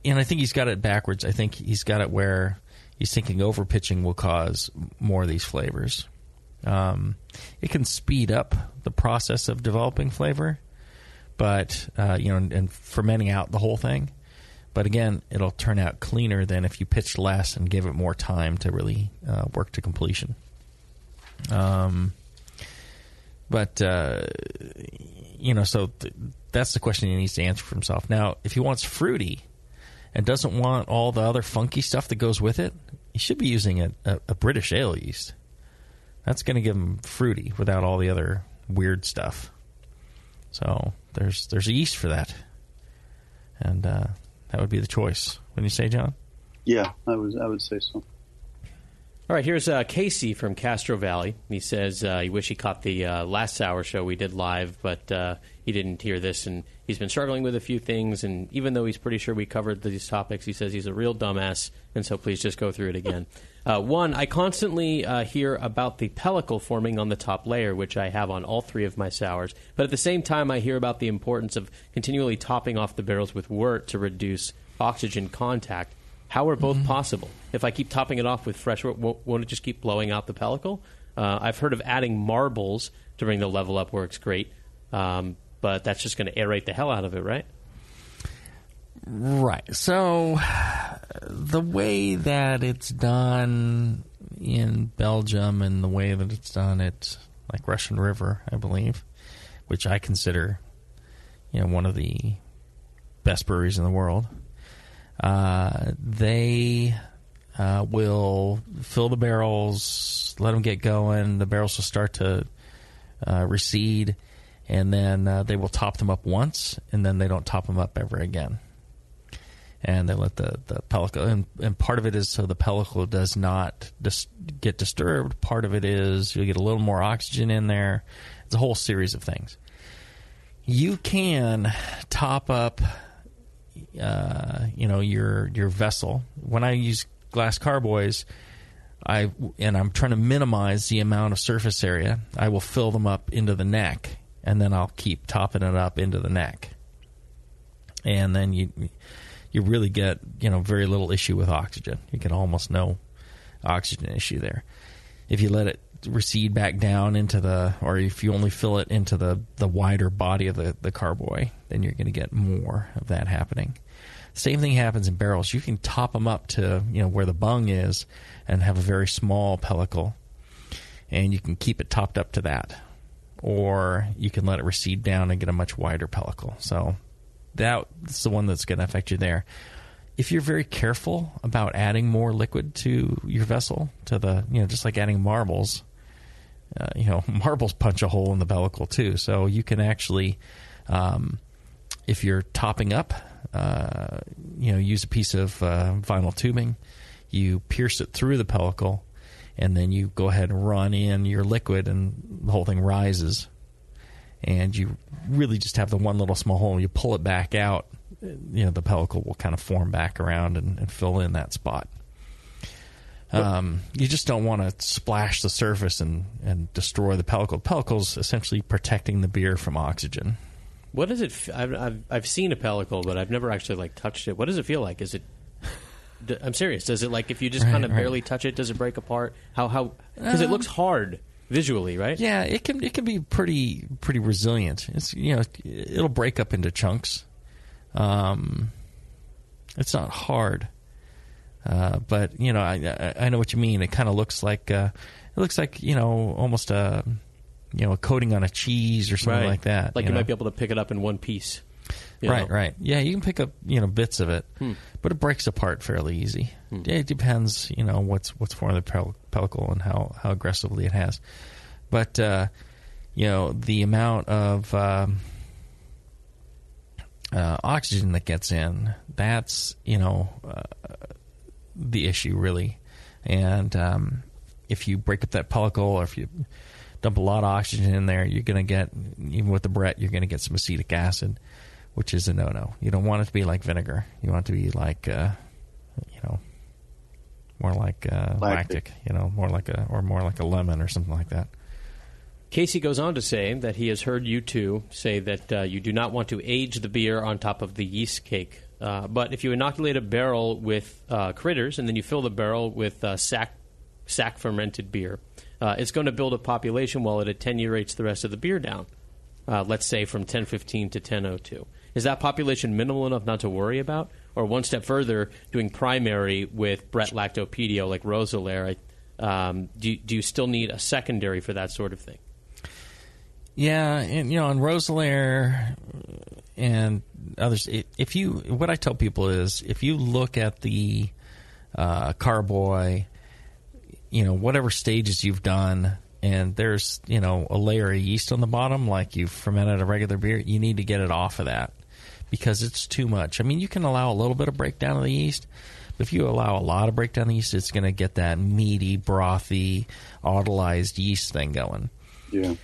and I think he's got it backwards. I think he's got it where he's thinking over pitching will cause more of these flavors. Um, it can speed up the process of developing flavor, but uh, you know, and, and fermenting out the whole thing. But again, it'll turn out cleaner than if you pitch less and give it more time to really uh, work to completion. Um, but uh, you know, so th- that's the question he needs to answer for himself. Now, if he wants fruity and doesn't want all the other funky stuff that goes with it, he should be using a, a, a British ale yeast. That's going to give him fruity without all the other weird stuff. So there's there's a yeast for that, and uh, that would be the choice. Wouldn't you say, John? Yeah, I would I would say so. All right, here's uh, Casey from Castro Valley. He says uh, he wish he caught the uh, last hour show we did live, but uh, he didn't hear this, and he's been struggling with a few things. And even though he's pretty sure we covered these topics, he says he's a real dumbass, and so please just go through it again. Uh, one, I constantly uh, hear about the pellicle forming on the top layer, which I have on all three of my sours. But at the same time, I hear about the importance of continually topping off the barrels with wort to reduce oxygen contact. How are both possible? If I keep topping it off with fresh won't, won't it just keep blowing out the pellicle? Uh, I've heard of adding marbles to bring the level up works great, um, but that's just going to aerate the hell out of it, right? Right. So the way that it's done in Belgium and the way that it's done at like Russian River, I believe, which I consider you know one of the best breweries in the world. Uh, they uh, will fill the barrels, let them get going. The barrels will start to uh, recede, and then uh, they will top them up once, and then they don't top them up ever again. And they let the the pellicle, and, and part of it is so the pellicle does not dis- get disturbed. Part of it is you get a little more oxygen in there. It's a whole series of things. You can top up uh, you know your your vessel. When I use glass carboys, I and I'm trying to minimize the amount of surface area. I will fill them up into the neck, and then I'll keep topping it up into the neck, and then you you really get you know very little issue with oxygen. You get almost no oxygen issue there. If you let it recede back down into the, or if you only fill it into the the wider body of the the carboy, then you're going to get more of that happening. Same thing happens in barrels. You can top them up to you know where the bung is, and have a very small pellicle, and you can keep it topped up to that, or you can let it recede down and get a much wider pellicle. So that's the one that's going to affect you there. If you're very careful about adding more liquid to your vessel, to the you know just like adding marbles, uh, you know marbles punch a hole in the pellicle too. So you can actually, um, if you're topping up, uh, you know use a piece of uh, vinyl tubing, you pierce it through the pellicle, and then you go ahead and run in your liquid, and the whole thing rises. And you really just have the one little small hole. You pull it back out, you know, the pellicle will kind of form back around and, and fill in that spot. Um, you just don't want to splash the surface and, and destroy the pellicle. Pellicle's essentially protecting the beer from oxygen. What does it? F- I've, I've I've seen a pellicle, but I've never actually like touched it. What does it feel like? Is it? D- I'm serious. Does it like if you just Right, kind of right. barely touch it, does it break apart? How how? Because it Um, looks hard visually, right? Yeah, it can it can be pretty pretty resilient. It's you know it'll break up into chunks. Um, it's not hard, uh, but you know I I know what you mean. It kind of looks like uh, it looks like you know almost a you know a coating on a cheese or something Right. like that. Like you, know? might be able to pick it up in one piece. right, know? right. Yeah, you can pick up you know bits of it, Hmm. but it breaks apart fairly easy. Hmm. It depends, you know, what's what's forming the pel- pellicle and how how aggressively it has. But uh, you know, the amount of um, uh, oxygen that gets in, that's you know uh, the issue really. And um, if you break up that pellicle, or if you dump a lot of oxygen in there, you're going to get even with the Brett, you're going to get some acetic acid, which is a no-no. You don't want it to be like vinegar. You want it to be like, uh, you know, more like uh, Lactic. lactic. You know, more like a or more like a lemon or something like that. Casey goes on to say that he has heard you two say that uh, you do not want to age the beer on top of the yeast cake. Uh, but if you inoculate a barrel with uh, critters and then you fill the barrel with uh, sack, sack fermented beer, uh, it's going to build a population while it attenuates the rest of the beer down. Uh, let's say from 1015 to 1002. Is that population minimal enough not to worry about? Or one step further, doing primary with Brett Lacto Pedio like Roeselare, um, do, do you still need a secondary for that sort of thing? Yeah, and you know, on Roeselare and others, if you what I tell people is if you look at the uh, carboy, you know, whatever stages you've done, and there's you know a layer of yeast on the bottom, like you've fermented a regular beer, you need to get it off of that because it's too much. I mean, you can allow a little bit of breakdown of the yeast. But if you allow a lot of breakdown of the yeast, it's going to get that meaty, brothy, autolyzed yeast thing going. Yeah.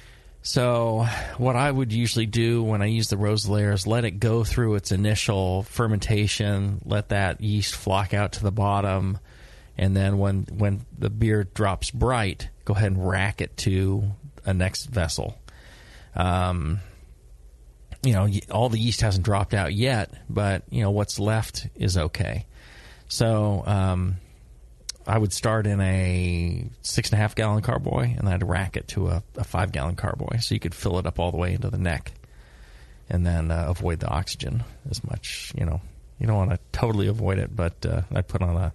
So, what I would usually do when I use the Roeselare is let it go through its initial fermentation, let that yeast flock out to the bottom, and then when when the beer drops bright, go ahead and rack it to a next vessel. Um, you know, all the yeast hasn't dropped out yet, but you know what's left is okay. So, um, I would start in a six and a half gallon carboy, and I'd rack it to a, a five gallon carboy, so you could fill it up all the way into the neck, and then uh, avoid the oxygen as much. You know, you don't want to totally avoid it, but uh, I put on a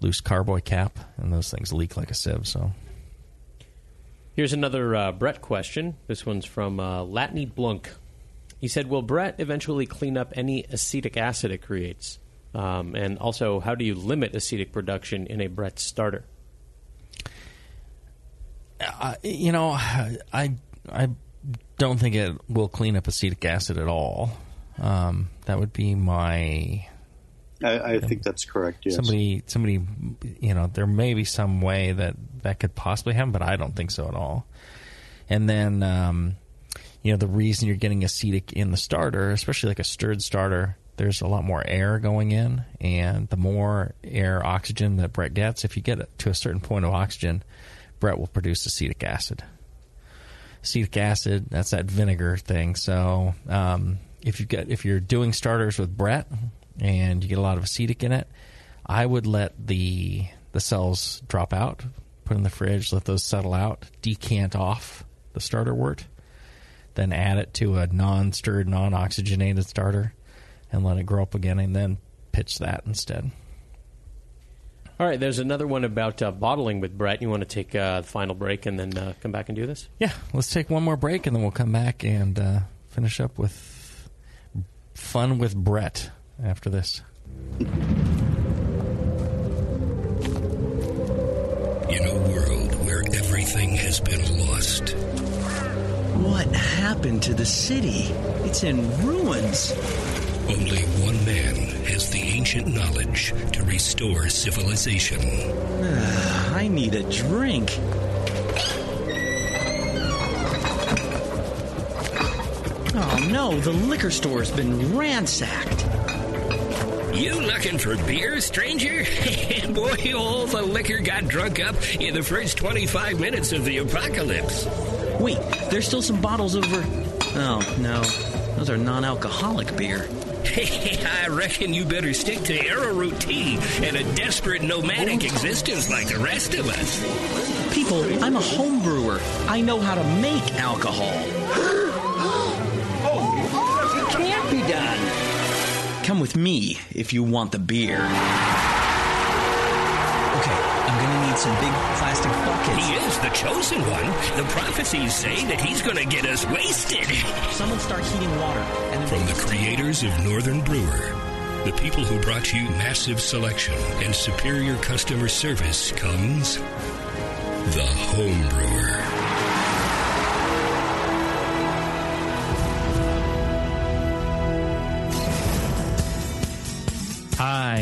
loose carboy cap, and those things leak like a sieve. So, Here's another uh, Brett question. This one's from uh, Latney Blunk. He said, Will Brett eventually clean up any acetic acid it creates? Um, and also, how do you limit acetic production in a Brett starter? uh, you know, I I don't think it will clean up acetic acid at all. Um, that would be my I, I think that's correct. Yes. somebody somebody you know there may be some way that that could possibly happen but i don't think so at all and then um, you know the reason you're getting acetic in the starter especially like a stirred starter there's a lot more air going in and the more air oxygen that brett gets if you get it to a certain point of oxygen brett will produce acetic acid. Acetic acid that's that vinegar thing. So um, if you get if you're doing starters with brett and you get a lot of acetic in it i would let the the cells drop out put in the fridge let those settle out decant off the starter wort then add it to a non-stirred non-oxygenated starter and let it grow up again and then pitch that instead All right, there's another one about uh, bottling with Brett. You want to take uh, the final break and then uh, come back and do this? yeah let's take one more break and then we'll come back and uh, finish up with fun with brett after this In a world where everything has been lost, What happened to the city? It's in ruins. Only one man has the ancient knowledge to restore civilization. I need a drink. Oh no, the liquor store's been ransacked. You looking for beer, stranger? Boy, all the liquor got drunk up in the first 25 minutes of the apocalypse. Wait, there's still some bottles over. Oh no, those are non alcoholic beer. I reckon you better stick to arrowroot tea and a desperate nomadic existence like the rest of us. People, I'm a home brewer. I know how to make alcohol. Oh, it can't be done. Come with me if you want the beer. Okay, I'm gonna need some big plastic buckets. He is the chosen one. The prophecies say that he's going to get us wasted. Someone start heating water. And From the creators of Northern Brewer, the people who brought you massive selection and superior customer service comes the home brewer.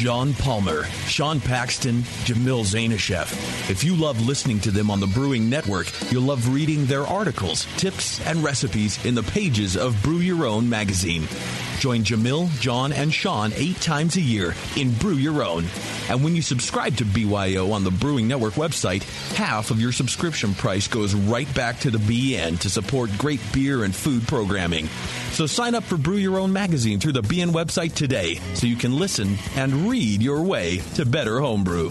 John Palmer, Sean Paxton, Jamil Zainasheff. If you love listening to them on the Brewing Network, you'll love reading their articles, tips, and recipes in the pages of Brew Your Own magazine. Join Jamil, John, and Sean eight times a year in Brew Your Own. And when you subscribe to BYO on the Brewing Network website, half of your subscription price goes right back to the BN to support great beer and food programming. So sign up for Brew Your Own magazine through the BN website today so you can listen and read your way to better homebrew.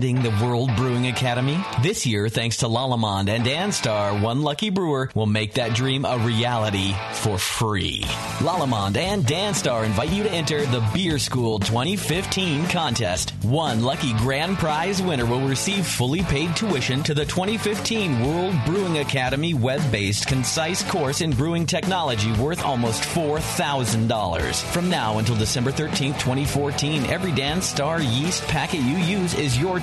the World Brewing Academy? This year, thanks to Lallemand and Danstar, one lucky brewer will make that dream a reality for free. Lallemand and Danstar invite you to enter the Beer School 2015 contest. One lucky grand prize winner will receive fully paid tuition to the 2015 World Brewing Academy web-based concise course in brewing technology worth almost $4,000. From now until December 13, 2014, every Danstar yeast packet you use is your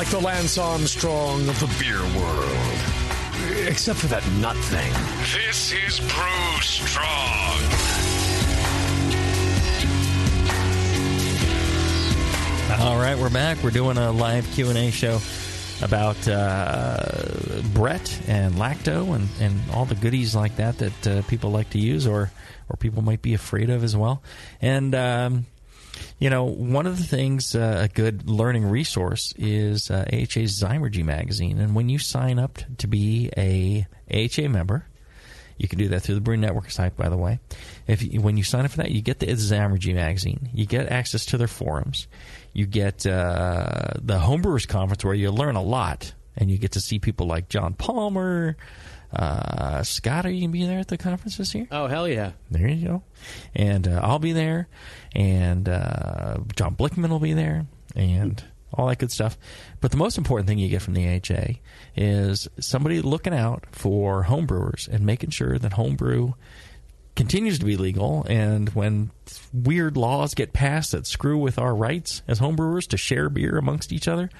Like the Lance Armstrong of the beer world. Except for that nut thing. This is Brew Strong. All right, we're back. We're doing a live Q and A show about uh, Brett and Lacto and, and all the goodies like that that uh, people like to use or or people might be afraid of as well. And um, you know, one of the things uh, a good learning resource is uh, AHA's Zymurgy magazine. And when you sign up to be a AHA member, you can do that through the Brew Network site, by the way. If you, when you sign up for that, you get the Zymurgy magazine. You get access to their forums. You get uh, the Homebrewers Conference where you learn a lot, and you get to see people like John Palmer. Uh, Scott, are you gonna be there at the conference this year? Oh hell yeah! There you go. And uh, I'll be there, and uh, John Blichmann will be there, and all that good stuff. But the most important thing you get from the AHA is somebody looking out for homebrewers and making sure that homebrew continues to be legal. And when weird laws get passed that screw with our rights as homebrewers to share beer amongst each other,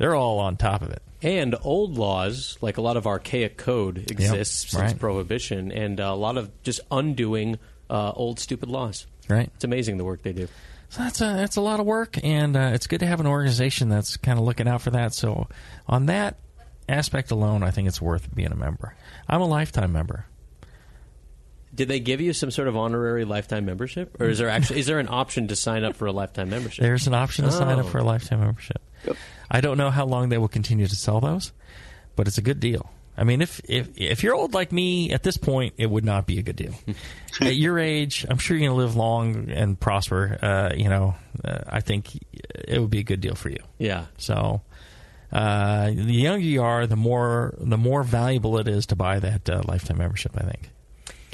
they're all on top of it. And old laws, like a lot of archaic code exists since right. Prohibition, and a lot of just undoing uh, old stupid laws. Right. It's amazing the work they do. So that's a that's a lot of work, and uh, it's good to have an organization that's kind of looking out for that. So on that aspect alone, I think it's worth being a member. I'm a lifetime member. Did they give you some sort of honorary lifetime membership, or is there actually is there an option to sign up for a lifetime membership? There's an option to sign up Oh. for a lifetime membership. I don't know how long they will continue to sell those, but it's a good deal. I mean, if if if you're old like me at this point, it would not be a good deal. at your age, I'm sure you're going to live long and prosper. Uh, you know, uh, I think it would be a good deal for you. Yeah. So, uh, the younger you are, the more the more valuable it is to buy that uh, lifetime membership. I think.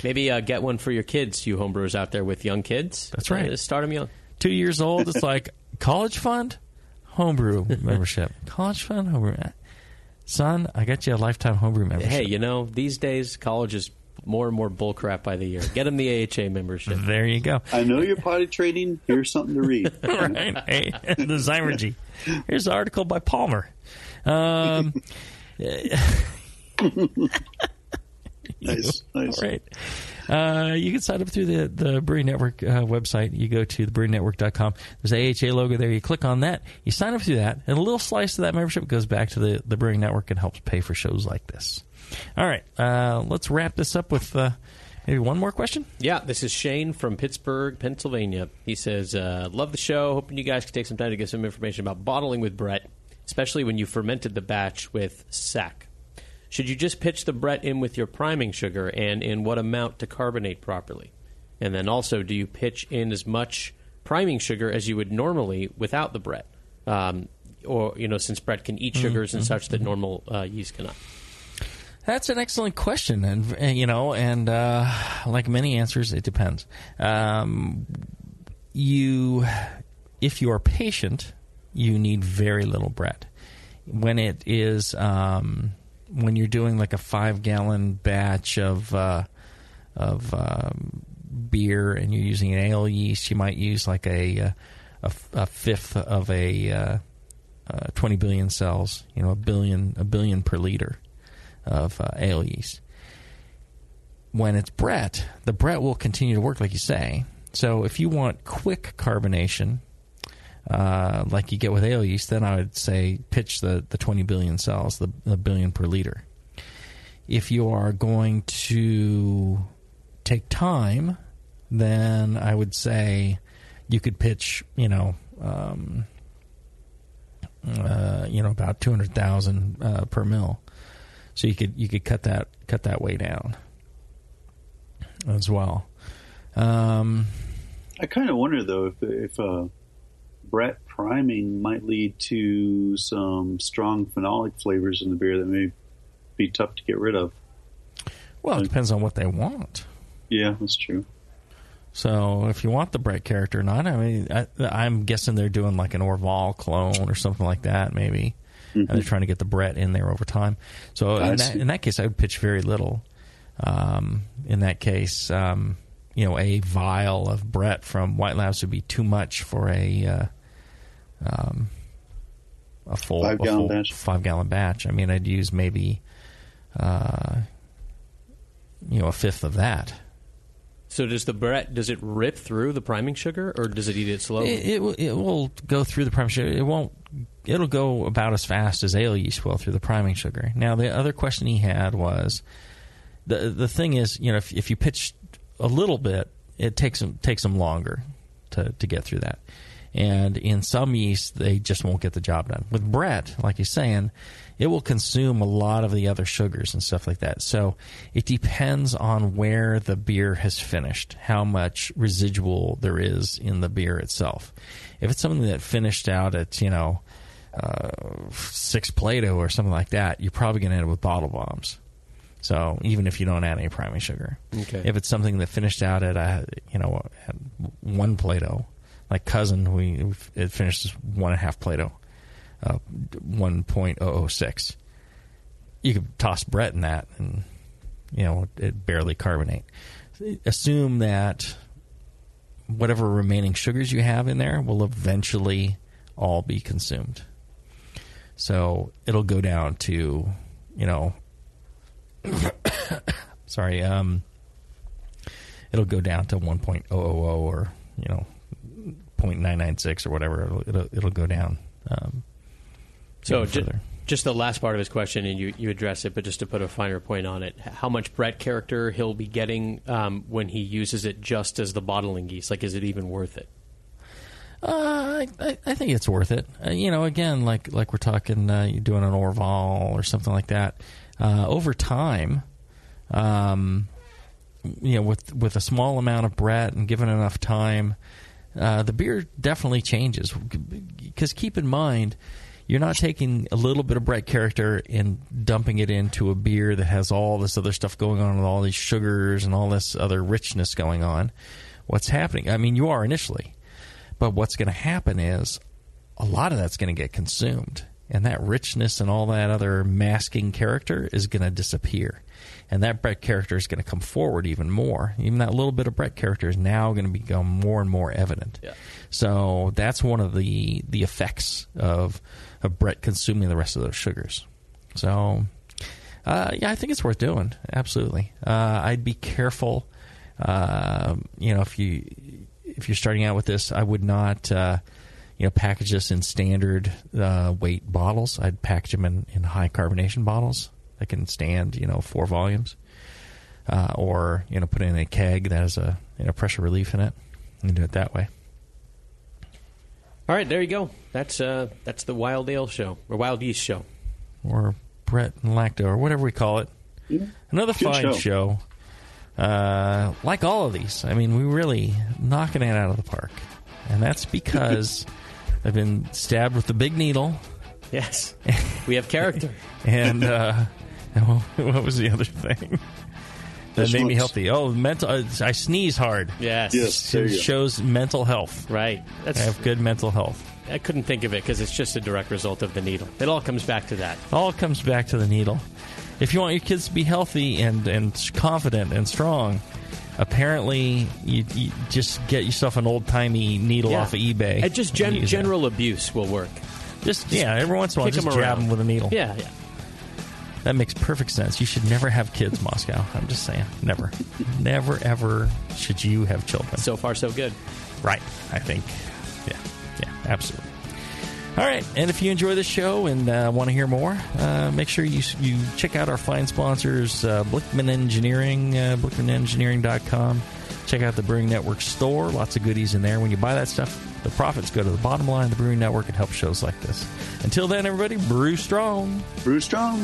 Maybe uh, get one for your kids, you homebrewers out there with young kids. That's right. Uh, start them young. Two years old, it's like college fund, homebrew membership. College fund, homebrew. Son, I got you a lifetime homebrew membership. Hey, you know these days college is more and more bullcrap by the year. Get them the AHA membership. There you go. I know you're potty training. Here's something to read. right. Hey, the Zymurgy. Here's an article by Palmer. Um, nice, nice. All right. Uh, you can sign up through the, the Brewing Network uh, website. You go to thebrewingnetwork.com. There's a AHA logo there. You click on that. You sign up through that, and a little slice of that membership goes back to the, the Brewing Network and helps pay for shows like this. All right. Uh, let's wrap this up with uh, maybe one more question. Yeah, this is Shane from Pittsburgh, Pennsylvania. He says, uh, "Love the show. Hoping you guys can take some time to get some information about bottling with Brett, especially when you fermented the batch with sack. Should you just pitch the Brett in with your priming sugar, and in what amount to carbonate properly? And then also, do you pitch in as much priming sugar as you would normally without the Brett, um, or you know, since Brett can eat Mhm, sugars and mhm, such that normal uh, yeast cannot." That's an excellent question, and, and, you know, and uh, like many answers, it depends. Um, you, if you are patient, you need very little Brett. When it is, um, when you're doing like a five gallon batch of uh, of um, beer and you're using an ale yeast, you might use like a uh, a, a fifth of a uh, uh, 20 billion cells, you know, a billion a billion per liter of uh, ale yeast. When it's Brett, the Brett will continue to work like you say. So if you want quick carbonation, uh, like you get with ale yeast, then I would say pitch the, the 20 billion cells, the, the billion per liter. If you are going to take time, then I would say you could pitch, you know, um, uh, you know, about 200,000 uh, per mil. So you could you could cut that cut that way down as well. Um, I kind of wonder though if if uh, Brett priming might lead to some strong phenolic flavors in the beer that may be tough to get rid of. Well, it depends on what they want. Yeah, that's true. So if you want the Brett character or not, I mean, I, I'm guessing they're doing like an Orval clone or something like that, maybe. And they're trying to get the Brett in there over time. So in that, in that case, I would pitch very little. Um, in that case, um, you know, a vial of Brett from White Labs would be too much for a uh, um, a full Five gallon full batch. five gallon batch. I mean, I'd use maybe uh, you know a fifth of that. So does the Brett does it rip through the priming sugar or does it eat it slowly? It, it, will- it will go through the priming sugar. It won't. It'll go about as fast as ale yeast will through the priming sugar. Now, the other question he had was the the thing is, you know, if, if you pitch a little bit, it takes them takes them longer to to get through that. And in some yeast, they just won't get the job done. With Brett, like he's saying, it will consume a lot of the other sugars and stuff like that. So it depends on where the beer has finished, how much residual there is in the beer itself. If it's something that finished out at, you know, uh, six Plato or something like that, you're probably going to end up with bottle bombs. So even if you don't add any priming sugar, Okay. if it's something that finished out at a you know at one Plato, like cousin, we it finished one and a half Plato, uh, one point oh oh six. You could toss Brett in that, and you know it barely carbonate. Assume that whatever remaining sugars you have in there will eventually all be consumed. So it'll go down to, you know, sorry, um, it'll go down to 1.000 or, you know, 0.996 or whatever. It'll, it'll, it'll go down. Um, So even ju- further. just the last part of his question, and you, you address it, but just to put a finer point on it, how much Brett character he'll be getting um, when he uses it just as the bottling yeast? Like, is it even worth it? Uh, I, I- I think it's worth it. Uh, you know, again, like like we're talking, uh, you're doing an Orval or something like that. Uh, over time, um, you know, with with a small amount of Brett and given enough time, uh, the beer definitely changes. Because keep in mind, you're not taking a little bit of Brett character and dumping it into a beer that has all this other stuff going on with all these sugars and all this other richness going on. What's happening? I mean, you are initially, but what's going to happen is a lot of that's going to get consumed. And that richness and all that other masking character is going to disappear. And that Brett character is going to come forward even more. Even that little bit of Brett character is now going to become more and more evident. So that's one of the, the effects of, of Brett consuming the rest of those sugars. So, uh, yeah, I think it's worth doing. Absolutely. Uh, I'd be careful. Uh, you know, if you if you're starting out with this, I would not, uh, you know, package this in standard uh, weight bottles. I'd package them in, in high carbonation bottles that can stand, you know, four volumes, uh, or you know, put in a keg that has a you know pressure relief in it, and do it that way. All right, there you go. That's uh, that's the Wild Ale Show or Wild Yeast Show. or Brett and Lacto or whatever we call it. Another Good fine show. show. Uh, like all of these, I mean, we really knocking it out of the park, and that's because I've been stabbed with the big needle. Yes, we have character. and uh, and what what was the other thing that The made me schmutz. healthy? Oh, mental. Uh, I sneeze hard. Yes. Yes, there it you go. shows mental health. Right. I have good mental health. I couldn't think of it because it's just a direct result of the needle. It all comes back to that. All comes back to the needle. If you want your kids to be healthy and, and confident and strong, apparently you, you just get yourself an old timey needle Yeah. off of eBay. And just gen- and use it. general abuse will work. Just, yeah, every once in a while, kick just 'em jab around. them with a needle. Yeah, yeah. That makes perfect sense. You should never have kids, Moscow. I'm just saying. Never. never, ever should you have children. So far, so good. Right. I think. Yeah. Yeah, absolutely. All right, and if you enjoy the show and uh, want to hear more, uh, make sure you you check out our fine sponsors, uh, Blichmann Engineering, uh, BlichmannEngineering.com. Check out the Brewing Network store. Lots of goodies in there. When you buy that stuff, the profits go to the bottom line of the Brewing Network and help shows like this. Until then, everybody, brew strong. Brew strong.